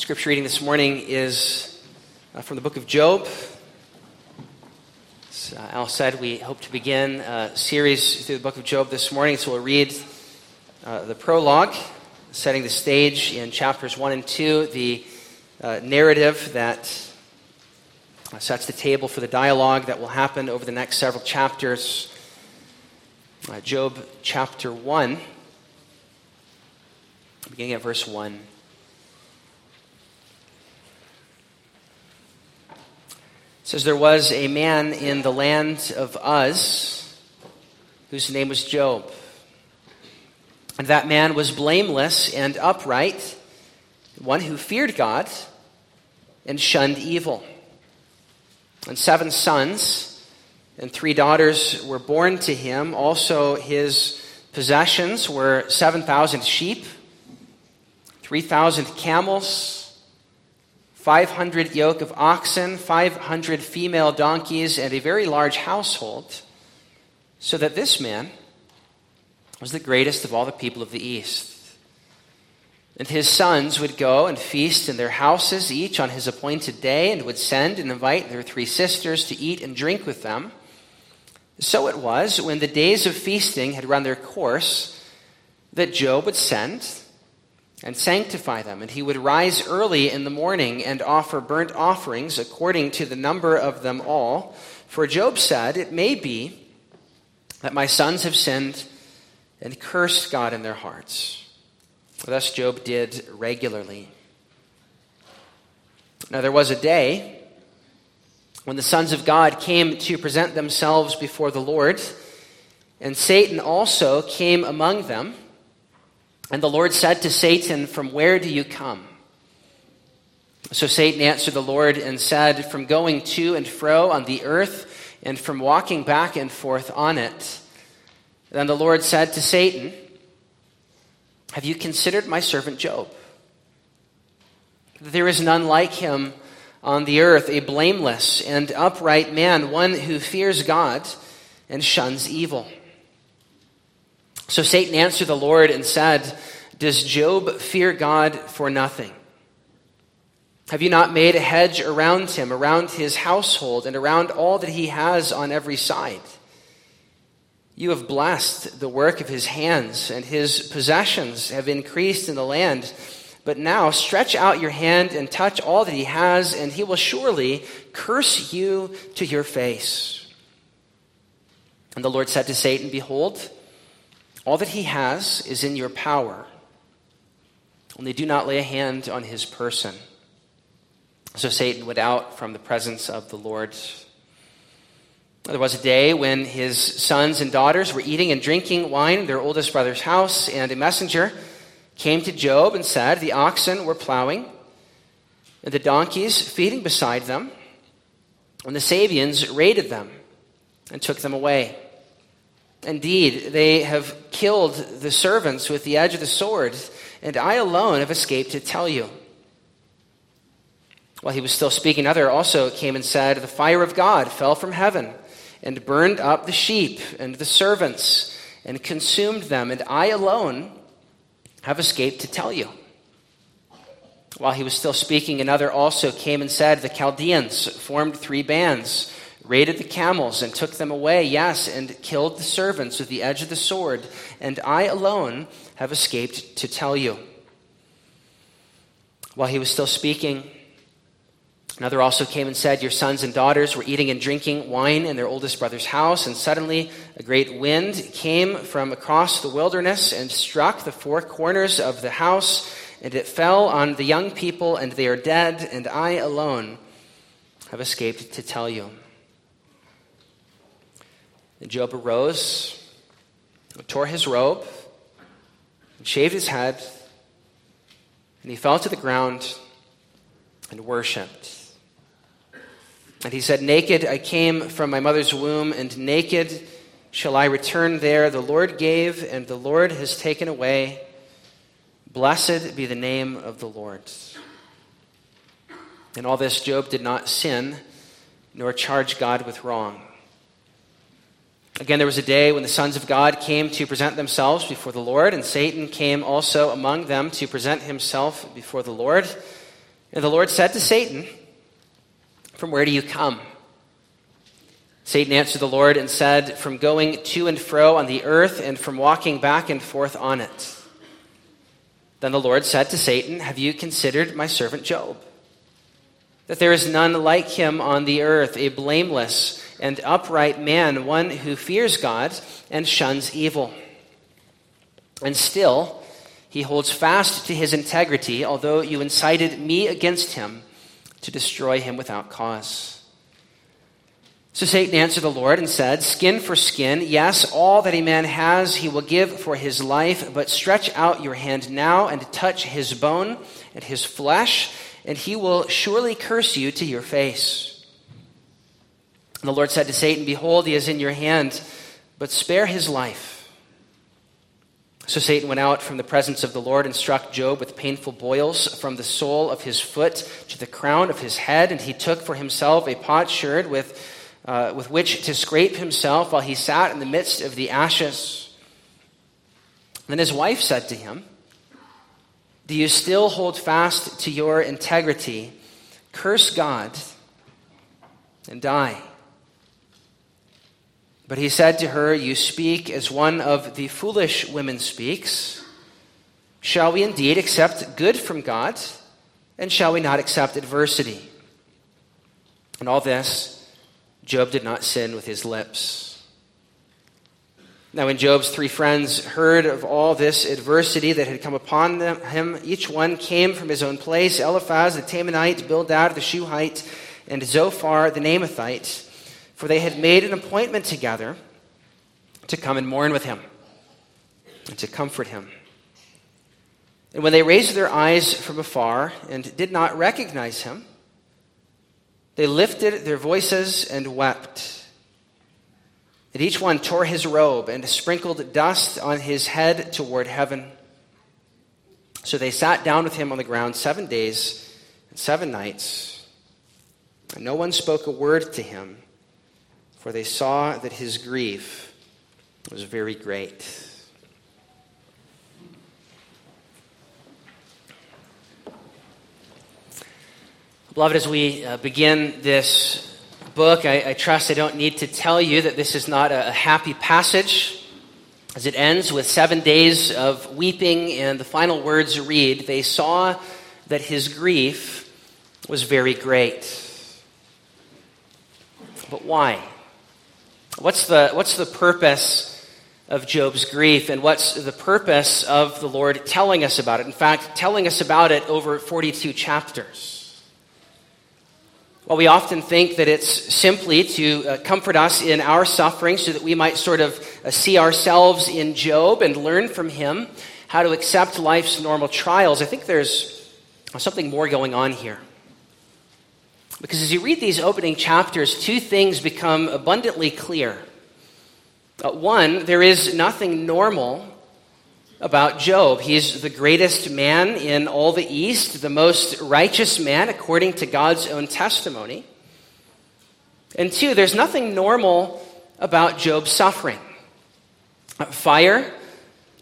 Scripture reading this morning is uh, from the book of Job. As uh, Al said, we hope to begin a series through the book of Job this morning, so we'll read uh, the prologue, setting the stage in chapters 1 and 2, the uh, narrative that uh, sets the table for the dialogue that will happen over the next several chapters. Uh, Job chapter 1, beginning at verse 1. Says there was a man in the land of Uz whose name was Job. And that man was blameless and upright, one who feared God and shunned evil. And seven sons and three daughters were born to him. Also, his possessions were 7,000 sheep, 3,000 camels 500 yoke of oxen, 500 female donkeys, and a very large household, so that this man was the greatest of all the people of the East. And his sons would go and feast in their houses, each on his appointed day, and would send and invite their three sisters to eat and drink with them. So it was, when the days of feasting had run their course, that Job would send and sanctify them. And he would rise early in the morning and offer burnt offerings according to the number of them all. For Job said, It may be that my sons have sinned and cursed God in their hearts. Thus Job did regularly. Now there was a day when the sons of God came to present themselves before the Lord, and Satan also came among them. And the Lord said to Satan, From where do you come? So Satan answered the Lord and said, From going to and fro on the earth, and from walking back and forth on it. Then the Lord said to Satan, Have you considered my servant Job? There is none like him on the earth, a blameless and upright man, one who fears God and shuns evil. So Satan answered the Lord and said, Does Job fear God for nothing? Have you not made a hedge around him, around his household, and around all that he has on every side? You have blessed the work of his hands, and his possessions have increased in the land. But now stretch out your hand and touch all that he has, and he will surely curse you to your face. And the Lord said to Satan, Behold, all that he has is in your power. Only do not lay a hand on his person. So Satan went out from the presence of the Lord. There was a day when his sons and daughters were eating and drinking wine in their oldest brother's house, and a messenger came to Job and said, The oxen were plowing, and the donkeys feeding beside them, when the Sabeans raided them and took them away. Indeed, they have killed the servants with the edge of the sword, and I alone have escaped to tell you. While he was still speaking, another also came and said, The fire of God fell from heaven and burned up the sheep and the servants and consumed them, and I alone have escaped to tell you. While he was still speaking, another also came and said, The Chaldeans formed three bands raided the camels and took them away, yes, and killed the servants with the edge of the sword, and I alone have escaped to tell you. While he was still speaking, another also came and said, Your sons and daughters were eating and drinking wine in their oldest brother's house, and suddenly a great wind came from across the wilderness and struck the four corners of the house, and it fell on the young people, and they are dead, and I alone have escaped to tell you. And Job arose, tore his robe, and shaved his head, and he fell to the ground and worshiped. And he said, Naked I came from my mother's womb, and naked shall I return there. The Lord gave, and the Lord has taken away. Blessed be the name of the Lord. In all this, Job did not sin, nor charge God with wrong. Again, there was a day when the sons of God came to present themselves before the Lord, and Satan came also among them to present himself before the Lord. And the Lord said to Satan, From where do you come? Satan answered the Lord and said, From going to and fro on the earth and from walking back and forth on it. Then the Lord said to Satan, Have you considered my servant Job? That there is none like him on the earth, a blameless and upright man, one who fears God and shuns evil. And still, he holds fast to his integrity, although you incited me against him to destroy him without cause. So Satan answered the Lord and said, Skin for skin, yes, all that a man has he will give for his life, but stretch out your hand now and touch his bone and his flesh, and he will surely curse you to your face. And the Lord said to Satan, Behold, he is in your hand, but spare his life. So Satan went out from the presence of the Lord and struck Job with painful boils from the sole of his foot to the crown of his head, and he took for himself a potsherd with, uh, with which to scrape himself while he sat in the midst of the ashes. Then his wife said to him, Do you still hold fast to your integrity? Curse God and die. But he said to her, You speak as one of the foolish women speaks. Shall we indeed accept good from God, and shall we not accept adversity? And all this, Job did not sin with his lips. Now, when Job's three friends heard of all this adversity that had come upon them, him, each one came from his own place Eliphaz the Temanite, Bildad the Shuhite, and Zophar the Naamathite for they had made an appointment together to come and mourn with him and to comfort him. And when they raised their eyes from afar and did not recognize him, they lifted their voices and wept. And each one tore his robe and sprinkled dust on his head toward heaven. So they sat down with him on the ground seven days and seven nights. And no one spoke a word to him for they saw that his grief was very great. Beloved, as we uh, begin this book, I, I, trust I don't need to tell you that this is not a, a happy passage. As it ends with seven days of weeping, and the final words read, They saw that his grief was very great. But why? What's the, what's the purpose of Job's grief, and what's the purpose of the Lord telling us about it? In fact, telling us about it over 42 chapters. Well, we often think that it's simply to uh, comfort us in our suffering so that we might sort of uh, see ourselves in Job and learn from him how to accept life's normal trials. I think there's something more going on here. Because as you read these opening chapters, two things become abundantly clear. Uh, one, there is nothing normal about Job. He's the greatest man in all the East, the most righteous man according to God's own testimony. And two, there's nothing normal about Job's suffering. Fire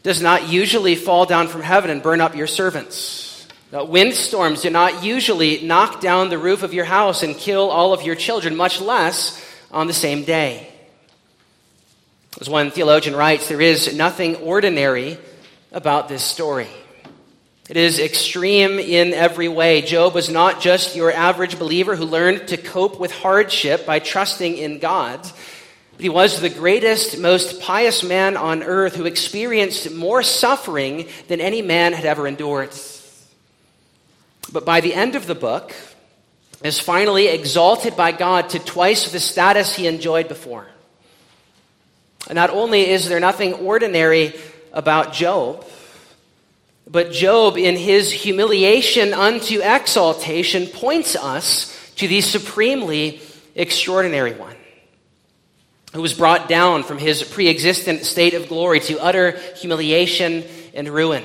does not usually fall down from heaven and burn up your servants. Windstorms do not usually knock down the roof of your house and kill all of your children, much less on the same day. As one theologian writes, there is nothing ordinary about this story. It is extreme in every way. Job was not just your average believer who learned to cope with hardship by trusting in God, but he was the greatest, most pious man on earth who experienced more suffering than any man had ever endured. But by the end of the book, is finally exalted by God to twice the status he enjoyed before. And not only is there nothing ordinary about Job, but Job, in his humiliation unto exaltation, points us to the supremely extraordinary one who was brought down from his pre existent state of glory to utter humiliation and ruin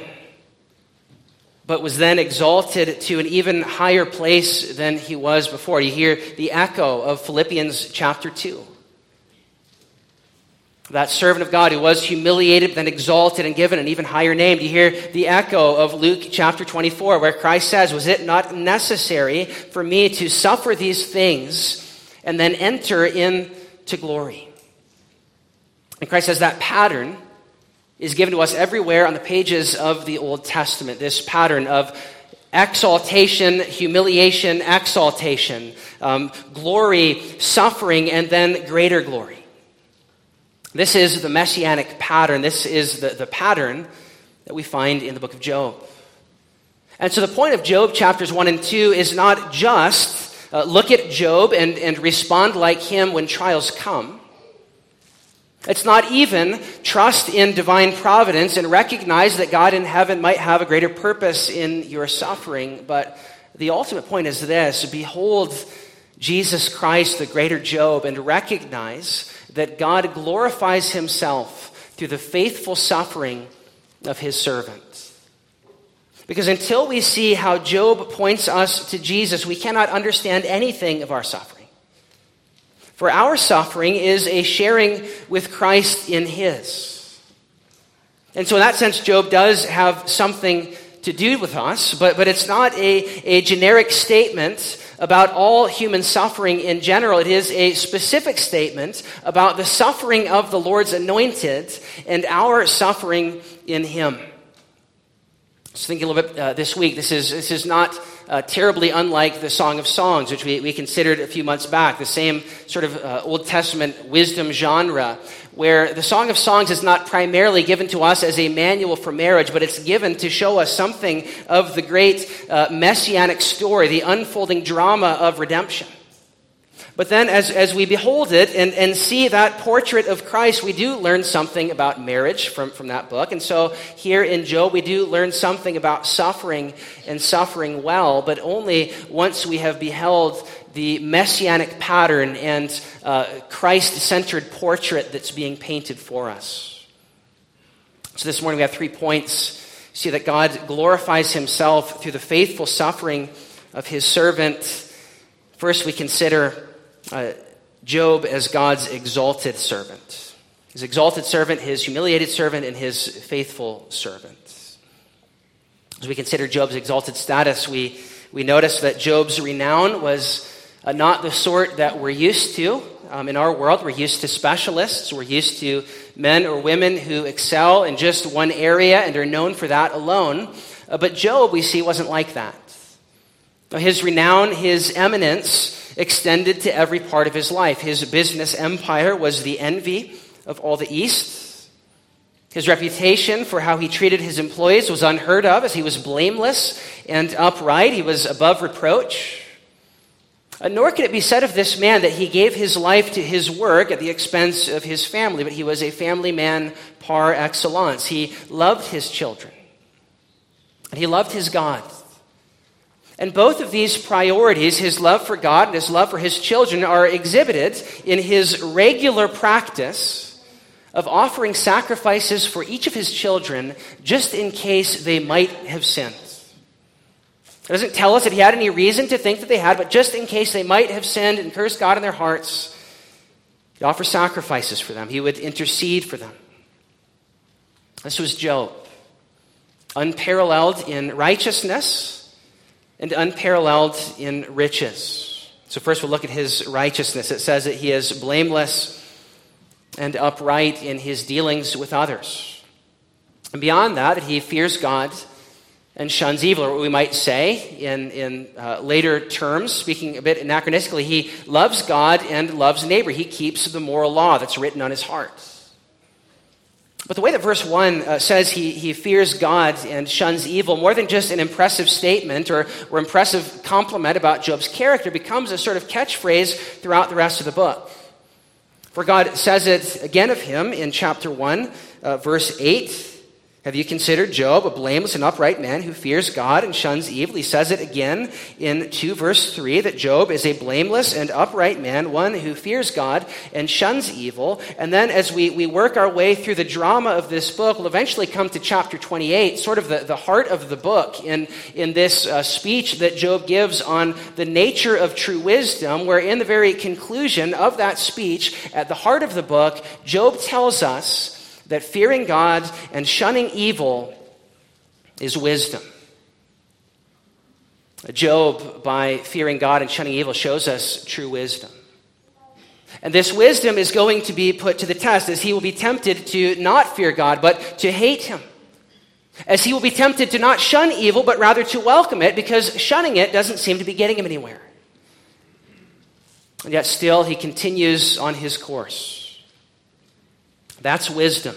but was then exalted to an even higher place than he was before. You hear the echo of Philippians chapter 2. That servant of God who was humiliated, then exalted, and given an even higher name. Do you hear the echo of Luke chapter 24, where Christ says, Was it not necessary for me to suffer these things and then enter into glory? And Christ says that pattern is given to us everywhere on the pages of the Old Testament. This pattern of exaltation, humiliation, exaltation, um, glory, suffering, and then greater glory. This is the messianic pattern. This is the, the pattern that we find in the book of Job. And so the point of Job chapters 1 and 2 is not just uh, look at Job and, and respond like him when trials come. It's not even trust in divine providence and recognize that God in heaven might have a greater purpose in your suffering. But the ultimate point is this Behold Jesus Christ, the greater Job, and recognize that God glorifies himself through the faithful suffering of his servants. Because until we see how Job points us to Jesus, we cannot understand anything of our suffering. For our suffering is a sharing with Christ in his. And so, in that sense, Job does have something to do with us, but, but it's not a, a generic statement about all human suffering in general. It is a specific statement about the suffering of the Lord's anointed and our suffering in Him. Just thinking a little bit uh, this week, this is, this is not uh, terribly unlike the Song of Songs, which we, we considered a few months back, the same sort of uh, Old Testament wisdom genre, where the Song of Songs is not primarily given to us as a manual for marriage, but it's given to show us something of the great uh, messianic story, the unfolding drama of redemption. But then, as, as we behold it and, and see that portrait of Christ, we do learn something about marriage from, from that book. And so, here in Job, we do learn something about suffering and suffering well, but only once we have beheld the messianic pattern and uh, Christ centered portrait that's being painted for us. So this morning we have three points. See that God glorifies himself through the faithful suffering of his servant. First, we consider uh, Job as God's exalted servant. His exalted servant, his humiliated servant, and his faithful servant. As we consider Job's exalted status, we, we notice that Job's renown was uh, not the sort that we're used to. Um, in our world, we're used to specialists. We're used to men or women who excel in just one area and are known for that alone. Uh, but Job, we see, wasn't like that. His renown, his eminence, extended to every part of his life. His business empire was the envy of all the East. His reputation for how he treated his employees was unheard of, as he was blameless and upright. He was above reproach. Uh, nor can it be said of this man that he gave his life to his work at the expense of his family, but he was a family man par excellence. He loved his children, and he loved his God. And both of these priorities, his love for God and his love for his children, are exhibited in his regular practice of offering sacrifices for each of his children just in case they might have sinned. It doesn't tell us that he had any reason to think that they had, but just in case they might have sinned and cursed God in their hearts, he'd offer sacrifices for them. He would intercede for them. This was Job, unparalleled in righteousness and unparalleled in riches. So, first we'll look at his righteousness. It says that he is blameless and upright in his dealings with others. And beyond that, that he fears God and shuns evil, or what we might say in, in uh, later terms, speaking a bit anachronistically, he loves God and loves neighbor. He keeps the moral law that's written on his heart. But the way that verse 1 uh, says he, he fears God and shuns evil, more than just an impressive statement or, or impressive compliment about Job's character, becomes a sort of catchphrase throughout the rest of the book. For God says it again of him in chapter 1, uh, verse 8 Have you considered Job a blameless and upright man who fears God and shuns evil? He says it again in 2 verse 3 that Job is a blameless and upright man, one who fears God and shuns evil. And then as we, we work our way through the drama of this book, we'll eventually come to chapter 28, sort of the, the heart of the book in, in this uh, speech that Job gives on the nature of true wisdom, where in the very conclusion of that speech, at the heart of the book, Job tells us that fearing God and shunning evil is wisdom. Job, by fearing God and shunning evil, shows us true wisdom. And this wisdom is going to be put to the test as he will be tempted to not fear God, but to hate him. As he will be tempted to not shun evil, but rather to welcome it, because shunning it doesn't seem to be getting him anywhere. And yet, still, he continues on his course. That's wisdom.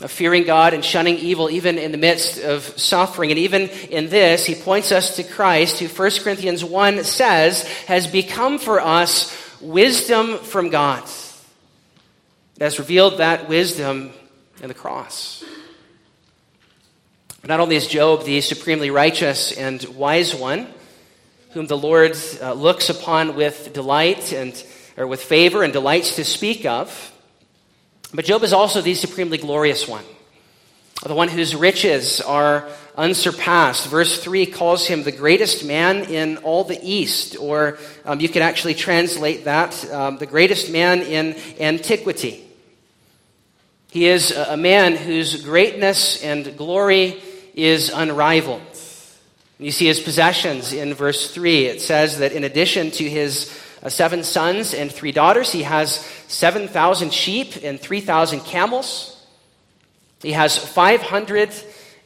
Of fearing God and shunning evil, even in the midst of suffering. And even in this, he points us to Christ, who 1 Corinthians 1 says has become for us wisdom from God. It has revealed that wisdom in the cross. Not only is Job the supremely righteous and wise one, whom the Lord uh, looks upon with delight and or with favor and delights to speak of, but Job is also the supremely glorious one, the one whose riches are unsurpassed. Verse 3 calls him the greatest man in all the East, or um, you could actually translate that um, the greatest man in antiquity. He is a man whose greatness and glory is unrivaled. You see his possessions in verse 3. It says that in addition to his seven sons and three daughters. He has 7,000 sheep and 3,000 camels. He has 500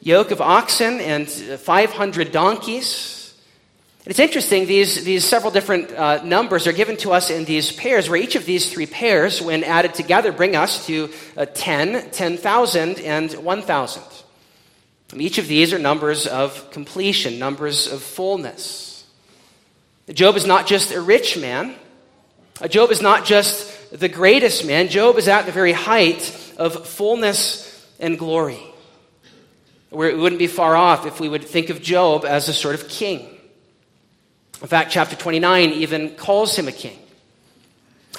yoke of oxen and 500 donkeys. it's interesting, these, these several different uh, numbers are given to us in these pairs, where each of these three pairs, when added together, bring us to uh, 10, 10,000, and 1,000. Each of these are numbers of completion, numbers of fullness. Job is not just a rich man. Job is not just the greatest man. Job is at the very height of fullness and glory. We wouldn't be far off if we would think of Job as a sort of king. In fact, chapter 29 even calls him a king.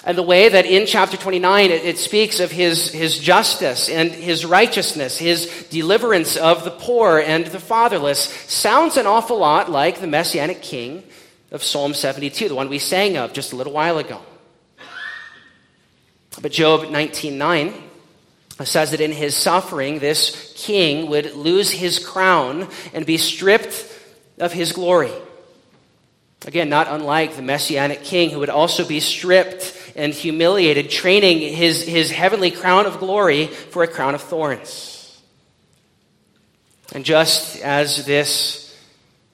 And the way that in chapter 29 it, it, speaks of his, his justice and his righteousness, his deliverance of the poor and the fatherless, sounds an awful lot like the messianic king of Psalm 72, the one we sang of just a little while ago. But Job 19:9 says that in his suffering, this king would lose his crown and be stripped of his glory. Again, not unlike the messianic king who would also be stripped and humiliated, training his, his heavenly crown of glory for a crown of thorns. And just as this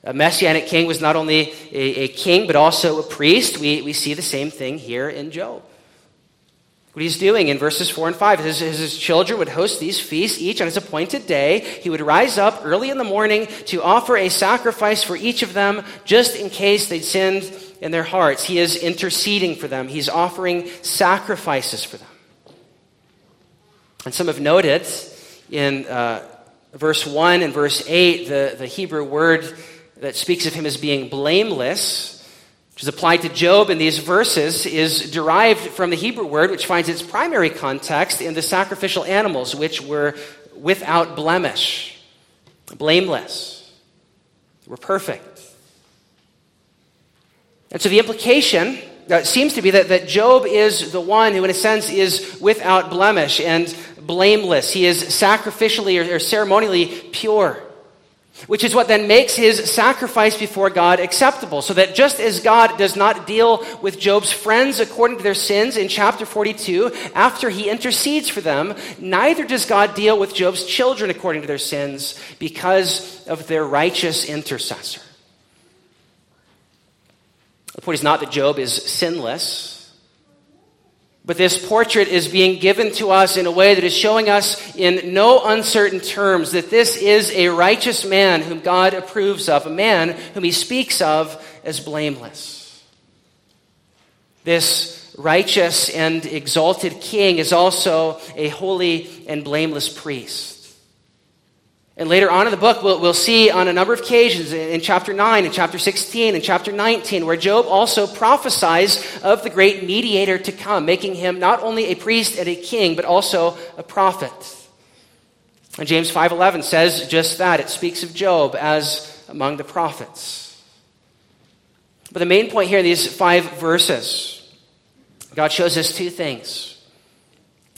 a messianic king was not only a, a king, but also a priest. We, we see the same thing here in Job. What he's doing in verses 4 and 5 is his, his children would host these feasts each on his appointed day. He would rise up early in the morning to offer a sacrifice for each of them, just in case they'd sinned in their hearts. He is interceding for them, he's offering sacrifices for them. And some have noted in uh, verse 1 and verse 8 the, the Hebrew word that speaks of him as being blameless, which is applied to Job in these verses, is derived from the Hebrew word, which finds its primary context in the sacrificial animals, which were without blemish, blameless, they were perfect. And so the implication uh, seems to be that, that Job is the one who, in a sense, is without blemish and blameless. He is sacrificially or, or ceremonially pure which is what then makes his sacrifice before God acceptable. So that just as God does not deal with Job's friends according to their sins in chapter 42, after he intercedes for them, neither does God deal with Job's children according to their sins because of their righteous intercessor. The point is not that Job is sinless. But this portrait is being given to us in a way that is showing us in no uncertain terms that this is a righteous man whom God approves of, a man whom he speaks of as blameless. This righteous and exalted king is also a holy and blameless priest. And later on in the book, we'll, we'll see on a number of occasions in chapter 9, in chapter 16, in chapter 19, where Job also prophesies of the great mediator to come, making him not only a priest and a king, but also a prophet. And James 5.11 says just that. It speaks of Job as among the prophets. But the main point here in these five verses, God shows us two things.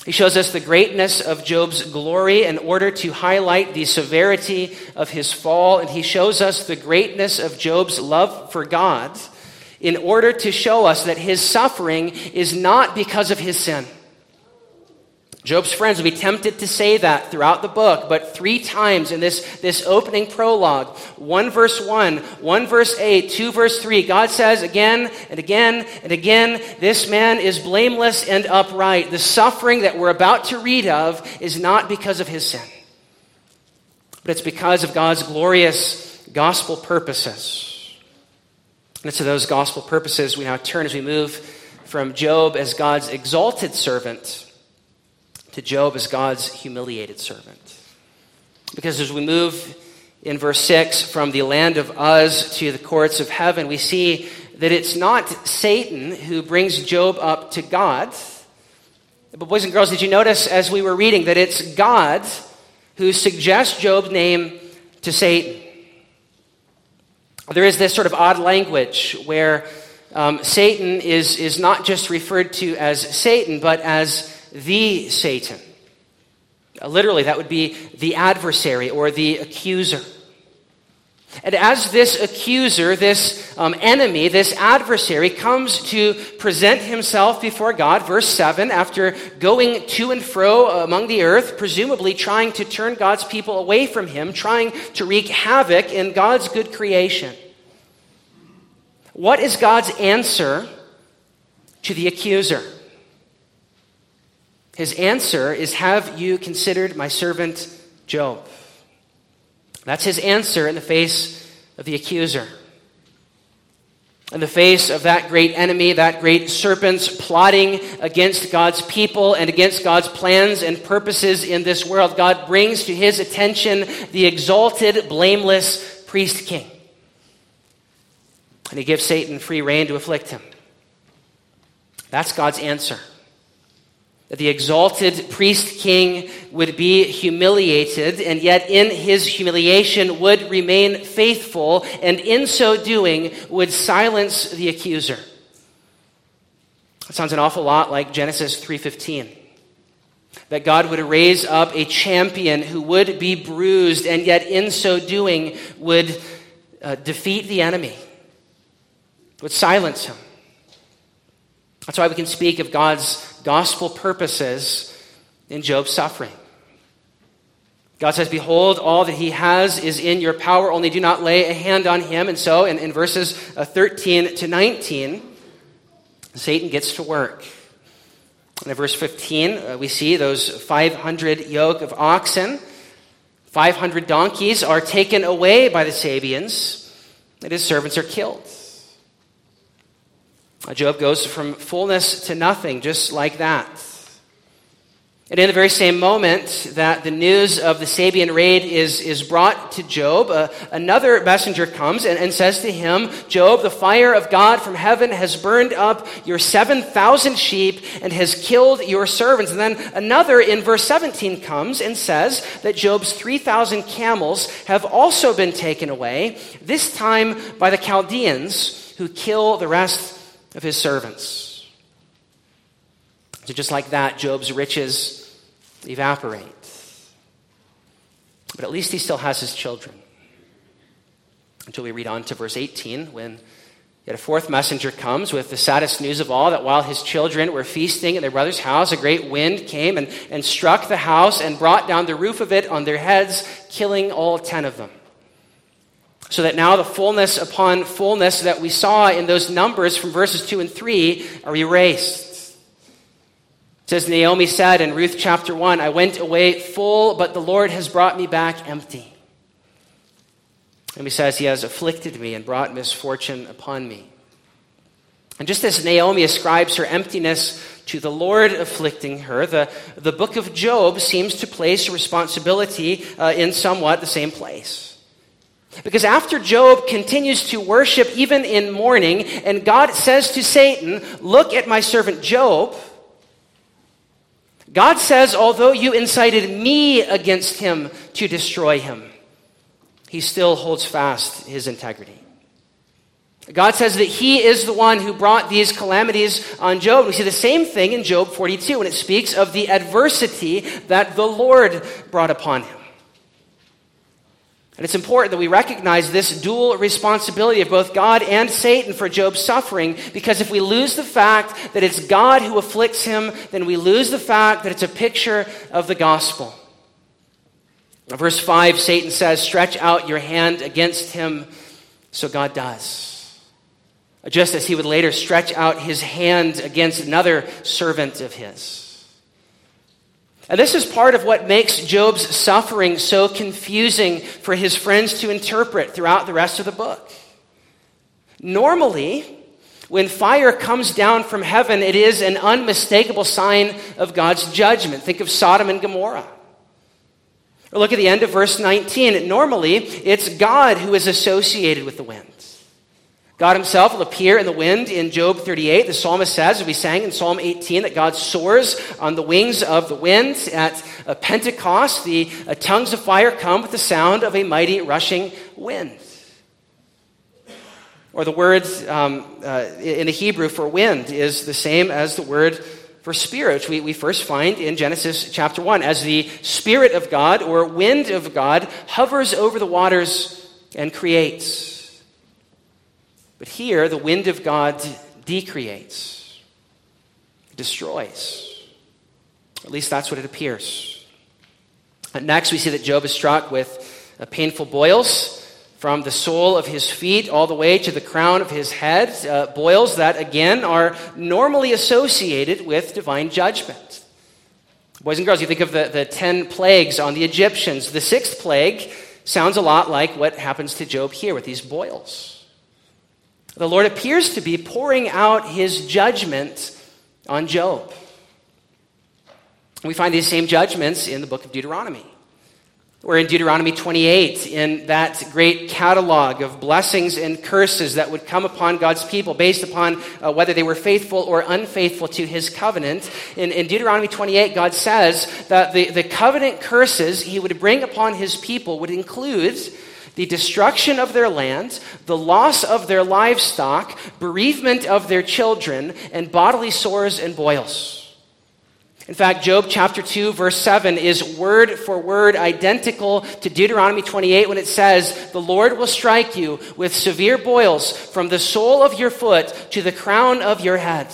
He shows us the greatness of Job's glory in order to highlight the severity of his fall, and he shows us the greatness of Job's love for God in order to show us that his suffering is not because of his sin. Job's friends will be tempted to say that throughout the book, but three times in this, this opening prologue, one verse one, one verse eight, two verse three, God says again and again and again, this man is blameless and upright. The suffering that we're about to read of is not because of his sin, but it's because of God's glorious gospel purposes. And it's to those gospel purposes we now turn as we move from Job as God's exalted servant to Job as God's humiliated servant. Because as we move in verse 6 from the land of Uz to the courts of heaven, we see that it's not Satan who brings Job up to God. But, boys and girls, did you notice as we were reading that it's God who suggests Job's name to Satan? There is this sort of odd language where um, Satan is, is not just referred to as Satan, but as the Satan. Literally, that would be the adversary or the accuser. And as this accuser, this um, enemy, this adversary comes to present himself before God, verse 7, after going to and fro among the earth, presumably trying to turn God's people away from him, trying to wreak havoc in God's good creation. What is God's answer to the accuser? His answer is Have you considered my servant Job? That's his answer in the face of the accuser. In the face of that great enemy, that great serpent plotting against God's people and against God's plans and purposes in this world, God brings to his attention the exalted, blameless priest king. And he gives Satan free rein to afflict him. That's God's answer that the exalted priest king would be humiliated, and yet in his humiliation would remain faithful, and in so doing would silence the accuser. Sounds an awful lot like Genesis 3:15. That God would raise up a champion who would be bruised, and yet in so doing would uh, defeat the enemy, would silence him. That's why we can speak of God's gospel purposes in Job's suffering. God says, Behold, all that he has is in your power, only do not lay a hand on him. And so, in, in verses uh, 13 to 19, Satan gets to work. in verse 15, uh, we see those 500 yoke of oxen, 500 donkeys are taken away by the Sabeans, and his servants are killed. Job goes from fullness to nothing, just like that. And in the very same moment that the news of the Sabean raid is, is brought to Job, uh, another messenger comes and, and says to him, Job, the fire of God from heaven has burned up your 7,000 sheep and has killed your servants. And then another in verse 17 comes and says that Job's 3,000 camels have also been taken away, this time by the Chaldeans who kill the rest of his servants. So, just like that, Job's riches evaporate. But at least he still has his children. Until we read on to verse 18, when yet a fourth messenger comes with the saddest news of all that while his children were feasting in their brother's house, a great wind came and, and struck the house and brought down the roof of it on their heads, killing all ten of them so that now the fullness upon fullness that we saw in those numbers from verses 2 and 3 are erased. It says Naomi said in Ruth chapter 1, I went away full, but the Lord has brought me back empty. And he says, He has afflicted me and brought misfortune upon me. And just as Naomi ascribes her emptiness to the Lord afflicting her, the, the book of Job seems to place responsibility uh, in somewhat the same place. Because after Job continues to worship even in mourning, and God says to Satan, Look at my servant Job, God says, Although you incited me against him to destroy him, he still holds fast his integrity. God says that He is the one who brought these calamities on Job. We see the same thing in Job 42 when it speaks of the adversity that the Lord brought upon him. And it's important that we recognize this dual responsibility of both God and Satan for Job's suffering, because if we lose the fact that it's God who afflicts him, then we lose the fact that it's a picture of the gospel. Verse 5, Satan says, Stretch out your hand against him. So God does just as he would later stretch out his hand against another servant of his. And this is part of what makes Job's suffering so confusing for his friends to interpret throughout the rest of the book. Normally, when fire comes down from heaven, it is an unmistakable sign of God's judgment. Think of Sodom and Gomorrah. Or look at the end of verse 19. Normally, it's God who is associated with the wind. God himself will appear in the wind in Job 38. The psalmist says, as we sang in Psalm 18, that God soars on the wings of the wind. At uh, Pentecost, the uh, tongues of fire come with the sound of a mighty rushing wind. Or the word um, uh, in the Hebrew for wind is the same as the word for spirit, which we, we first find in Genesis chapter 1. As the Spirit of God or wind of God hovers over the waters and creates. But here, the wind of God decreates, destroys. At least that's what it appears. Next, we see that Job is struck with painful boils from the sole of his feet all the way to the crown of his head. Uh, boils that, again, are normally associated with divine judgment. Boys and girls, you think of the, the ten plagues on the Egyptians. The sixth plague sounds a lot like what happens to Job here with these boils. The Lord appears to be pouring out his judgment on Job. We find these same judgments in the book of Deuteronomy. Or in Deuteronomy 28, in that great catalog of blessings and curses that would come upon God's people based upon uh, whether they were faithful or unfaithful to his covenant. In, in Deuteronomy 28, God says that the, the covenant curses he would bring upon his people would include the destruction of their land, the loss of their livestock, bereavement of their children, and bodily sores and boils. In fact, Job chapter 2, verse 7 is word for word identical to Deuteronomy 28 when it says, The Lord will strike you with severe boils from the sole of your foot to the crown of your head.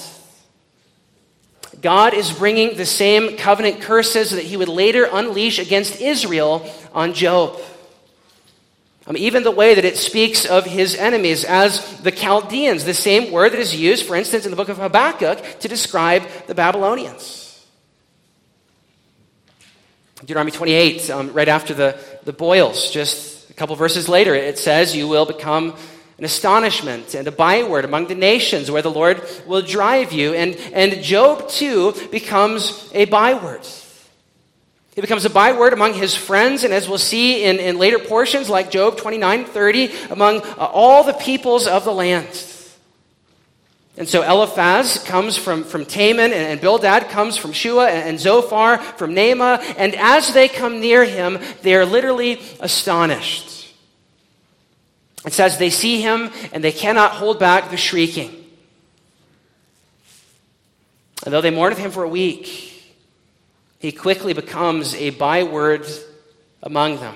God is bringing the same covenant curses that he would later unleash against Israel on Job. Even the way that it speaks of his enemies as the Chaldeans, the same word that is used, for instance, in the book of Habakkuk to describe the Babylonians. Deuteronomy 28, um, right after the, the boils, just a couple verses later, it says, You will become an astonishment and a byword among the nations where the Lord will drive you. And, and Job, too, becomes a byword. He becomes a byword among his friends, and as we'll see in, in later portions, like Job 29 30, among uh, all the peoples of the land. And so Eliphaz comes from, from Teman, and, and Bildad comes from Shuah, and, and Zophar from Naamah. And as they come near him, they are literally astonished. It says they see him, and they cannot hold back the shrieking. And though they mourn with him for a week, he quickly becomes a byword among them.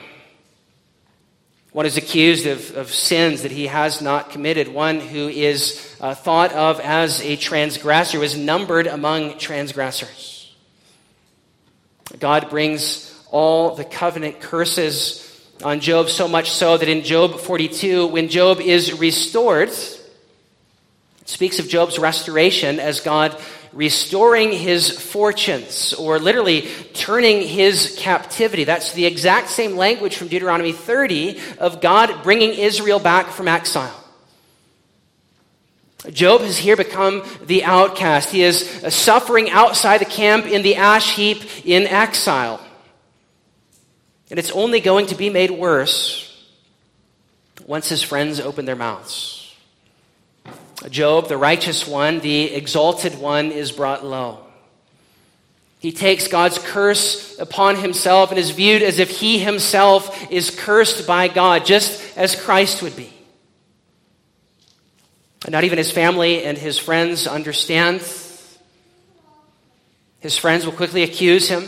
One is accused of, of sins that he has not committed. One who is uh, thought of as a transgressor, is numbered among transgressors. God brings all the covenant curses on Job, so much so that in Job 42, when Job is restored, it speaks of Job's restoration as God restoring his fortunes, or literally turning his captivity. That's the exact same language from Deuteronomy 30 of God bringing Israel back from exile. Job has here become the outcast. He is suffering outside the camp in the ash heap in exile. And it's only going to be made worse once his friends open their mouths. Job, the righteous one, the exalted one, is brought low. He takes God's curse upon himself and is viewed as if he himself is cursed by God, just as Christ would be. Not even his family and his friends understand. His friends will quickly accuse him.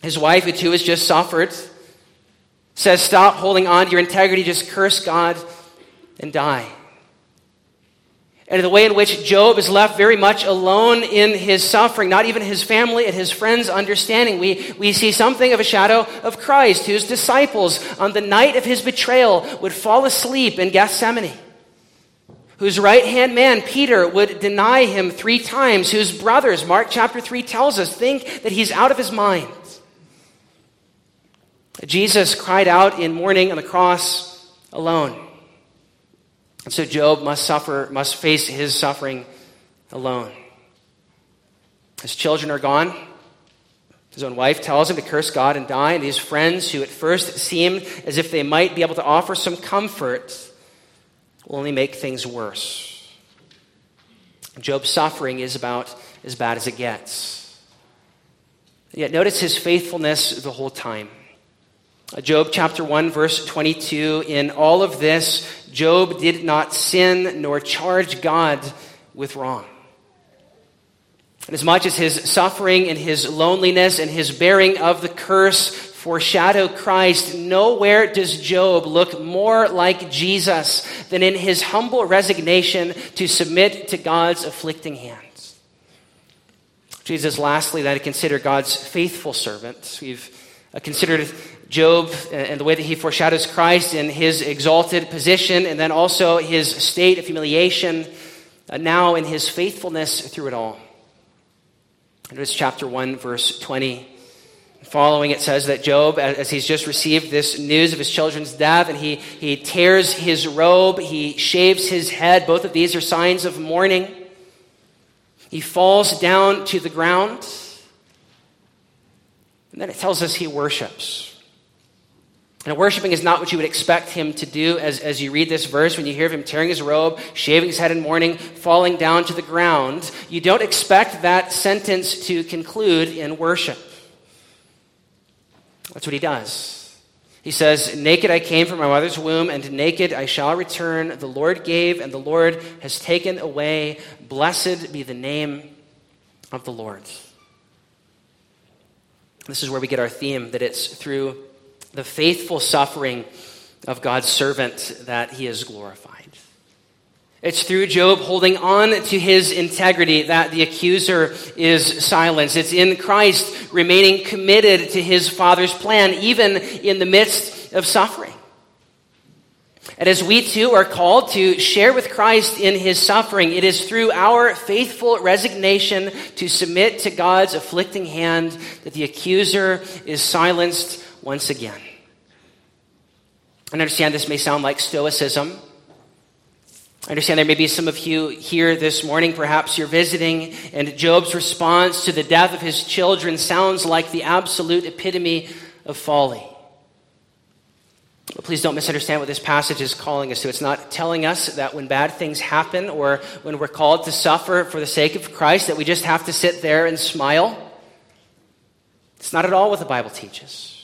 His wife, who too has just suffered, says, Stop holding on to your integrity, just curse God and die. And the way in which Job is left very much alone in his suffering, not even his family and his friends understanding. We, we see something of a shadow of Christ, whose disciples on the night of his betrayal would fall asleep in Gethsemane whose right hand man, Peter, would deny him three times, whose brothers, Mark chapter 3 tells us, think that he's out of his mind. Jesus cried out in mourning on the cross alone. And so Job must suffer, must face his suffering alone. His children are gone. His own wife tells him to curse God and die, and his friends, who at first seemed as if they might be able to offer some comfort, will only make things worse. Job's suffering is about as bad as it gets. Yet notice his faithfulness the whole time. Job chapter 1, verse 22 In all of this, Job did not sin nor charge God with wrong. And as much as his suffering and his loneliness and his bearing of the curse foreshadow Christ, nowhere does Job look more like Jesus than in his humble resignation to submit to God's afflicting hands. Jesus, lastly, that to consider God's faithful servant. We've uh, considered Job and the way that he foreshadows Christ in his exalted position, and then also his state of humiliation, uh, now in his faithfulness through it all. Notice chapter 1, verse 20. Following, it says that Job, as he's just received this news of his children's death, and he, he tears his robe, he shaves his head. Both of these are signs of mourning. He falls down to the ground. And then it tells us he worships. And worshiping is not what you would expect him to do as, as you read this verse, when you hear of him tearing his robe, shaving his head in mourning, falling down to the ground. You don't expect that sentence to conclude in worship. That's what he does. He says, Naked I came from my mother's womb, and naked I shall return. The Lord gave, and the Lord has taken away. Blessed be the name of the Lord. This is where we get our theme that it's through the faithful suffering of God's servant that he is glorified. It's through Job holding on to his integrity that the accuser is silenced. It's in Christ remaining committed to his Father's plan, even in the midst of suffering. And as we too are called to share with Christ in his suffering, it is through our faithful resignation to submit to God's afflicting hand that the accuser is silenced once again. I understand this may sound like Stoicism. I understand there may be some of you here this morning, perhaps you're visiting, and Job's response to the death of his children sounds like the absolute epitome of folly. But please don't misunderstand what this passage is calling us to. It's not telling us that when bad things happen or when we're called to suffer for the sake of Christ, that we just have to sit there and smile. It's not at all what the Bible teaches.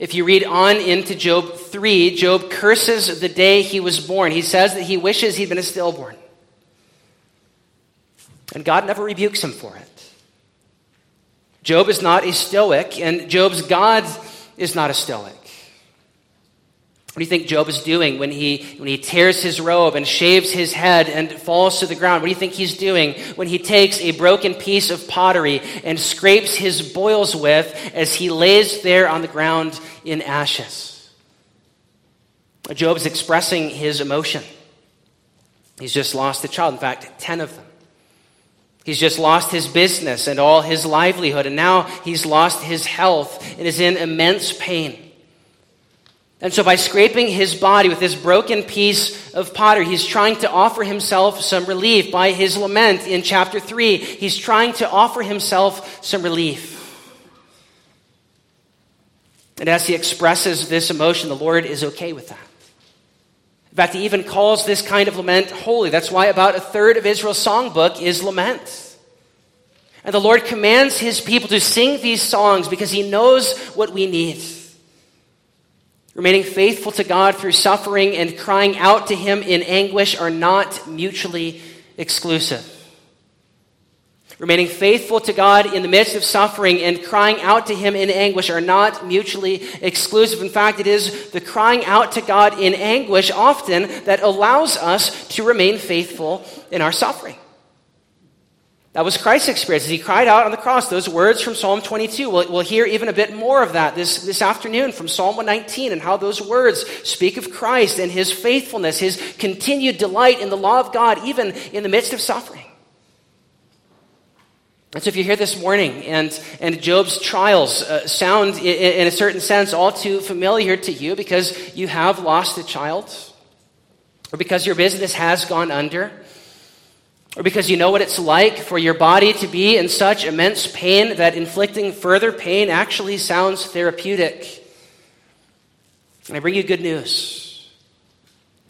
If you read on into Job 3, Job curses the day he was born. He says that he wishes he'd been a stillborn. And God never rebukes him for it. Job is not a stoic, and Job's God is not a stoic. What do you think Job is doing when he, when he tears his robe and shaves his head and falls to the ground? What do you think he's doing when he takes a broken piece of pottery and scrapes his boils with as he lays there on the ground in ashes? Job is expressing his emotion. He's just lost a child, in fact, 10 of them. He's just lost his business and all his livelihood, and now he's lost his health and is in immense pain. And so, by scraping his body with this broken piece of pottery, he's trying to offer himself some relief. By his lament in chapter 3, he's trying to offer himself some relief. And as he expresses this emotion, the Lord is okay with that. In fact, he even calls this kind of lament holy. That's why about a third of Israel's songbook is lament. And the Lord commands his people to sing these songs because he knows what we need. Remaining faithful to God through suffering and crying out to him in anguish are not mutually exclusive. Remaining faithful to God in the midst of suffering and crying out to Him in anguish are not mutually exclusive. In fact, it is the crying out to God in anguish often that allows us to remain faithful in our suffering. That was Christ's experience. as He cried out on the cross those words from Psalm 22. We'll, we'll hear even a bit more of that this, this afternoon from Psalm 119 and how those words speak of Christ and his faithfulness, his continued delight in the law of God, even in the midst of suffering. And so, if you're here this morning and, and Job's trials uh, sound, in, in a certain sense, all too familiar to you because you have lost a child, or because your business has gone under, or because you know what it's like for your body to be in such immense pain that inflicting further pain actually sounds therapeutic. And I bring you good news.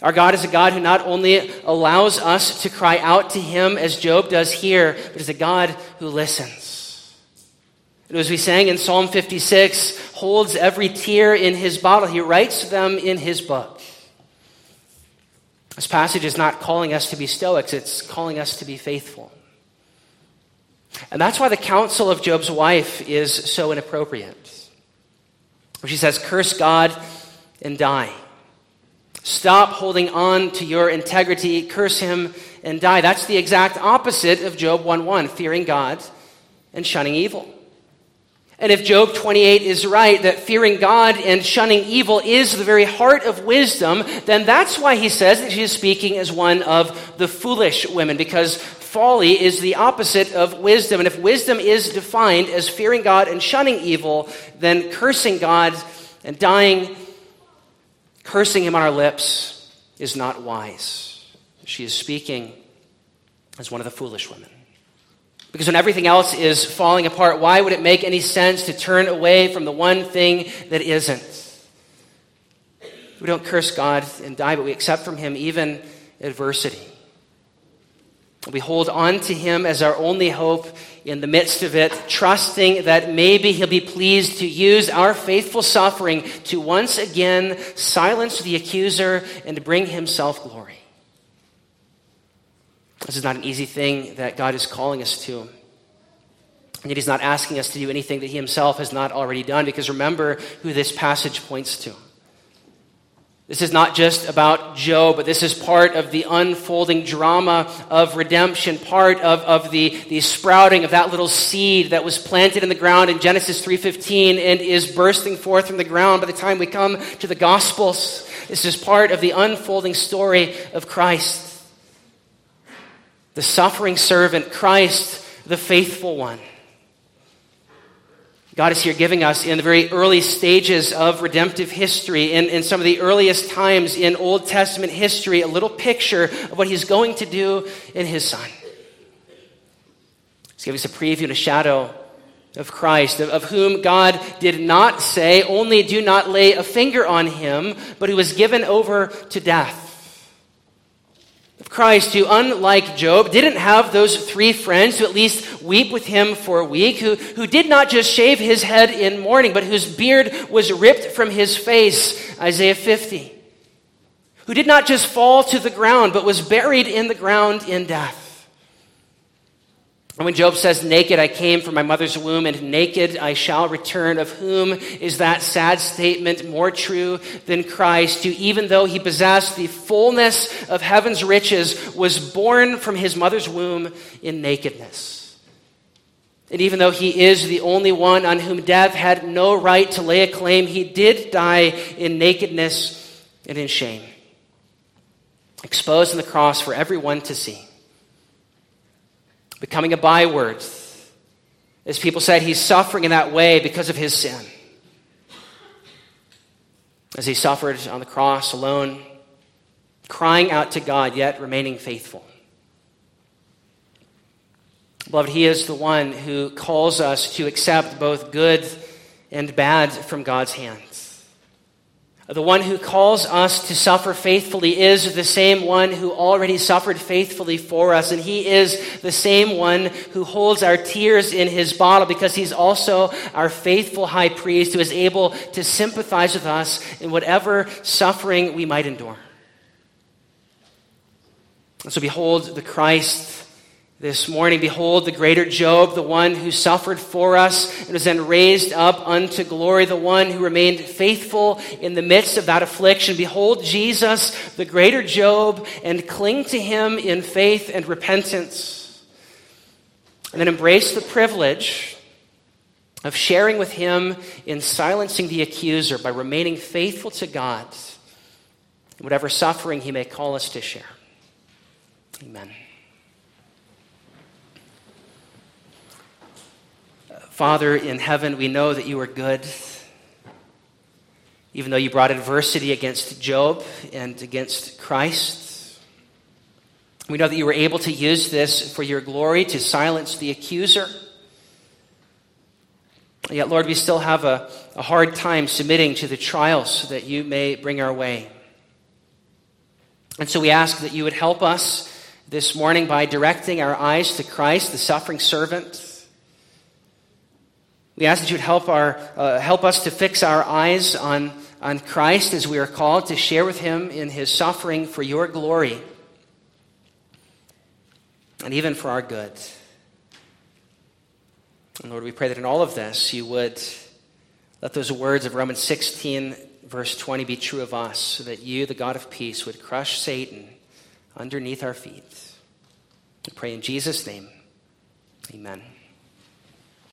Our God is a God who not only allows us to cry out to Him as Job does here, but is a God who listens. And as we sang in Psalm 56, holds every tear in His bottle. He writes them in His book. This passage is not calling us to be stoics, it's calling us to be faithful. And that's why the counsel of Job's wife is so inappropriate. She says, Curse God and die. Stop holding on to your integrity, curse him, and die. That's the exact opposite of Job 1 1, fearing God and shunning evil. And if Job 28 is right, that fearing God and shunning evil is the very heart of wisdom, then that's why he says that she is speaking as one of the foolish women, because folly is the opposite of wisdom. And if wisdom is defined as fearing God and shunning evil, then cursing God and dying Cursing him on our lips is not wise. She is speaking as one of the foolish women. Because when everything else is falling apart, why would it make any sense to turn away from the one thing that isn't? We don't curse God and die, but we accept from Him even adversity. We hold on to Him as our only hope in the midst of it, trusting that maybe He'll be pleased to use our faithful suffering to once again silence the accuser and to bring Himself glory. This is not an easy thing that God is calling us to. And yet He's not asking us to do anything that He Himself has not already done, because remember who this passage points to. This is not just about Job, but this is part of the unfolding drama of redemption, part of, of the, the sprouting of that little seed that was planted in the ground in Genesis 3.15 and is bursting forth from the ground by the time we come to the Gospels. This is part of the unfolding story of Christ. The suffering servant, Christ, the faithful one. God is here giving us in the very early stages of redemptive history, in, in some of the earliest times in Old Testament history, a little picture of what He's going to do in His Son. He's giving us a preview and a shadow of Christ, of, of whom God did not say, only do not lay a finger on Him, but who was given over to death Christ, who, unlike Job, didn't have those three friends who at least weep with him for a week, who, who did not just shave his head in mourning, but whose beard was ripped from his face, Isaiah 50, who did not just fall to the ground, but was buried in the ground in death. And when Job says, Naked I came from my mother's womb, and naked I shall return, of whom is that sad statement more true than Christ, who, even though he possessed the fullness of heaven's riches, was born from his mother's womb in nakedness? And even though he is the only one on whom death had no right to lay a claim, he did die in nakedness and in shame, exposed on the cross for everyone to see becoming a byword. As people said, he's suffering in that way because of his sin. as he suffered on the cross alone, crying out to God, yet remaining faithful. Beloved, he is the one who calls us to accept both good and bad from God's hand. The one who calls us to suffer faithfully is the same one who already suffered faithfully for us. And he is the same one who holds our tears in his bottle because he's also our faithful high priest who is able to sympathize with us in whatever suffering we might endure. So behold the Christ this morning. Behold, the greater Job, the one who suffered for us and was then raised up unto glory, the one who remained faithful in the midst of that affliction. Behold, Jesus, the greater Job, and cling to him in faith and repentance. And then embrace the privilege of sharing with him in silencing the accuser by remaining faithful to God, in whatever suffering he may call us to share. Amen. Father in heaven, we know that you are good. Even though you brought adversity against Job and against Christ, we know that you were able to use this for your glory to silence the accuser. Yet, Lord, we still have a, a hard time submitting to the trials that you may bring our way. And so we ask that you would help us this morning by directing our eyes to Christ, the suffering servant we ask that you would help, our, uh, help us to fix our eyes on, on Christ as we are called to share with him in his suffering for your glory and even for our good. And Lord, we pray that in all of this you would let those words of Romans 16, verse 20, be true of us, so that you, the God of peace, would crush Satan underneath our feet. We pray in Jesus' name. Amen.